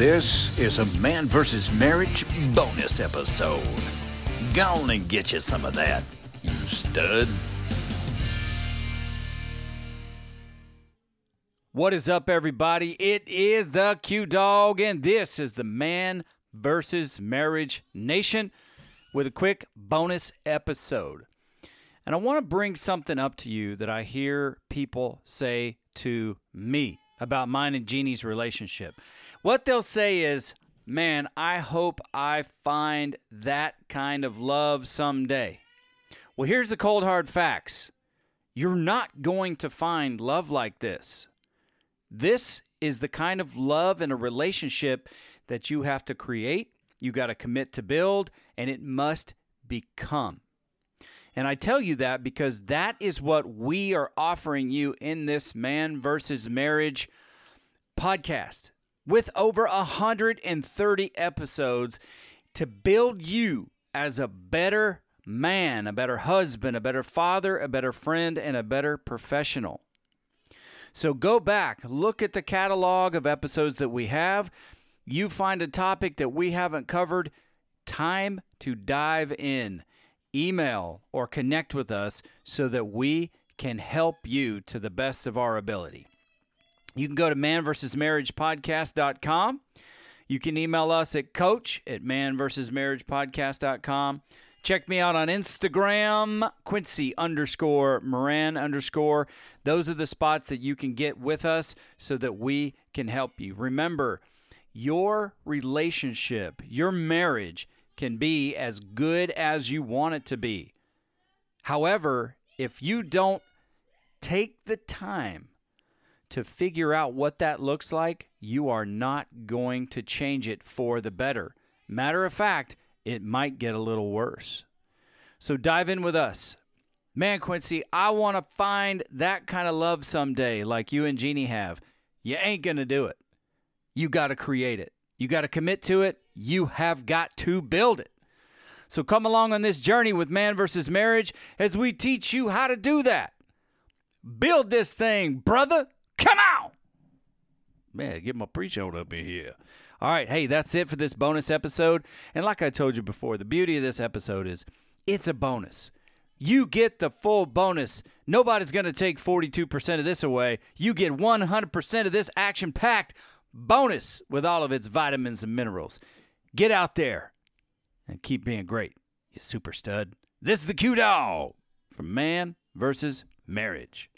This is a man versus marriage bonus episode. Go on and get you some of that, you stud. What is up, everybody? It is the Q Dog, and this is the Man versus Marriage Nation with a quick bonus episode. And I want to bring something up to you that I hear people say to me about mine and Jeannie's relationship. What they'll say is, Man, I hope I find that kind of love someday. Well, here's the cold hard facts you're not going to find love like this. This is the kind of love in a relationship that you have to create, you got to commit to build, and it must become. And I tell you that because that is what we are offering you in this Man versus Marriage podcast with over 130 episodes to build you as a better man, a better husband, a better father, a better friend, and a better professional. So go back, look at the catalog of episodes that we have. You find a topic that we haven't covered, time to dive in. Email or connect with us so that we can help you to the best of our ability. You can go to manversusmarriagepodcast.com. You can email us at coach at manversusmarriagepodcast.com. Check me out on Instagram, Quincy underscore Moran underscore. Those are the spots that you can get with us so that we can help you. Remember, your relationship, your marriage can be as good as you want it to be. However, if you don't take the time to figure out what that looks like, you are not going to change it for the better. Matter of fact, it might get a little worse. So dive in with us. Man, Quincy, I want to find that kind of love someday like you and Jeannie have. You ain't going to do it. You got to create it. You got to commit to it. You have got to build it. So come along on this journey with Man versus Marriage as we teach you how to do that. Build this thing, brother. Come on. Man, get my preach on up in here. All right, hey, that's it for this bonus episode. And like I told you before, the beauty of this episode is it's a bonus. You get the full bonus. Nobody's going to take 42% of this away. You get 100% of this action packed bonus with all of its vitamins and minerals. Get out there and keep being great, you super stud. This is the Q Dog from Man versus Marriage.